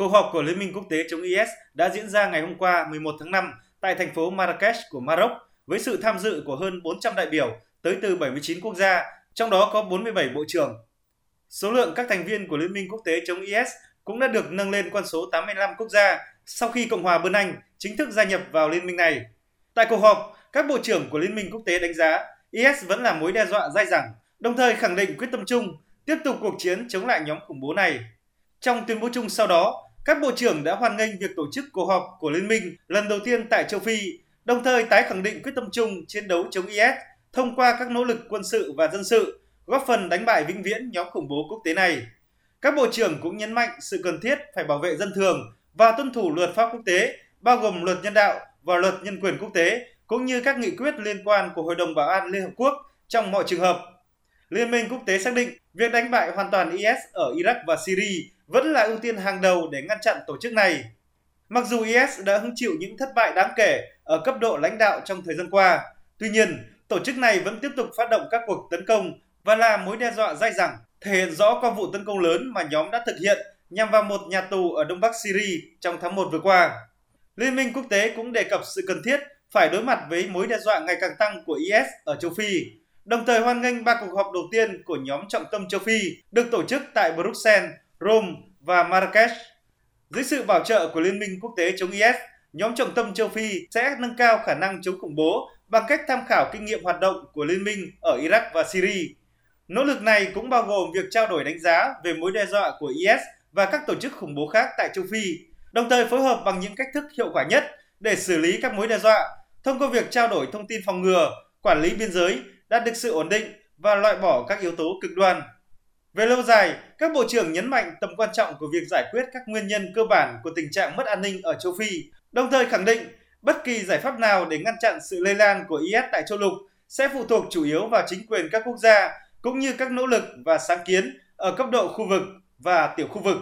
Cuộc họp của Liên minh quốc tế chống IS đã diễn ra ngày hôm qua 11 tháng 5 tại thành phố Marrakesh của Maroc với sự tham dự của hơn 400 đại biểu tới từ 79 quốc gia, trong đó có 47 bộ trưởng. Số lượng các thành viên của Liên minh quốc tế chống IS cũng đã được nâng lên con số 85 quốc gia sau khi Cộng hòa Bơn Anh chính thức gia nhập vào liên minh này. Tại cuộc họp, các bộ trưởng của Liên minh quốc tế đánh giá IS vẫn là mối đe dọa dai dẳng, đồng thời khẳng định quyết tâm chung tiếp tục cuộc chiến chống lại nhóm khủng bố này. Trong tuyên bố chung sau đó, các bộ trưởng đã hoan nghênh việc tổ chức cuộc họp của Liên minh lần đầu tiên tại châu Phi, đồng thời tái khẳng định quyết tâm chung chiến đấu chống IS thông qua các nỗ lực quân sự và dân sự, góp phần đánh bại vĩnh viễn nhóm khủng bố quốc tế này. Các bộ trưởng cũng nhấn mạnh sự cần thiết phải bảo vệ dân thường và tuân thủ luật pháp quốc tế, bao gồm luật nhân đạo và luật nhân quyền quốc tế, cũng như các nghị quyết liên quan của Hội đồng Bảo an Liên Hợp Quốc trong mọi trường hợp. Liên minh quốc tế xác định việc đánh bại hoàn toàn IS ở Iraq và Syria vẫn là ưu tiên hàng đầu để ngăn chặn tổ chức này. Mặc dù IS đã hứng chịu những thất bại đáng kể ở cấp độ lãnh đạo trong thời gian qua, tuy nhiên, tổ chức này vẫn tiếp tục phát động các cuộc tấn công và là mối đe dọa dai dẳng, thể hiện rõ qua vụ tấn công lớn mà nhóm đã thực hiện nhằm vào một nhà tù ở Đông Bắc Syria trong tháng 1 vừa qua. Liên minh quốc tế cũng đề cập sự cần thiết phải đối mặt với mối đe dọa ngày càng tăng của IS ở châu Phi, đồng thời hoan nghênh ba cuộc họp đầu tiên của nhóm trọng tâm châu Phi được tổ chức tại Bruxelles, Rome và Marrakesh. Dưới sự bảo trợ của Liên minh quốc tế chống IS, nhóm trọng tâm châu Phi sẽ nâng cao khả năng chống khủng bố bằng cách tham khảo kinh nghiệm hoạt động của Liên minh ở Iraq và Syria. Nỗ lực này cũng bao gồm việc trao đổi đánh giá về mối đe dọa của IS và các tổ chức khủng bố khác tại châu Phi, đồng thời phối hợp bằng những cách thức hiệu quả nhất để xử lý các mối đe dọa thông qua việc trao đổi thông tin phòng ngừa, quản lý biên giới, đạt được sự ổn định và loại bỏ các yếu tố cực đoan. Về lâu dài, các bộ trưởng nhấn mạnh tầm quan trọng của việc giải quyết các nguyên nhân cơ bản của tình trạng mất an ninh ở châu Phi, đồng thời khẳng định bất kỳ giải pháp nào để ngăn chặn sự lây lan của IS tại châu lục sẽ phụ thuộc chủ yếu vào chính quyền các quốc gia cũng như các nỗ lực và sáng kiến ở cấp độ khu vực và tiểu khu vực.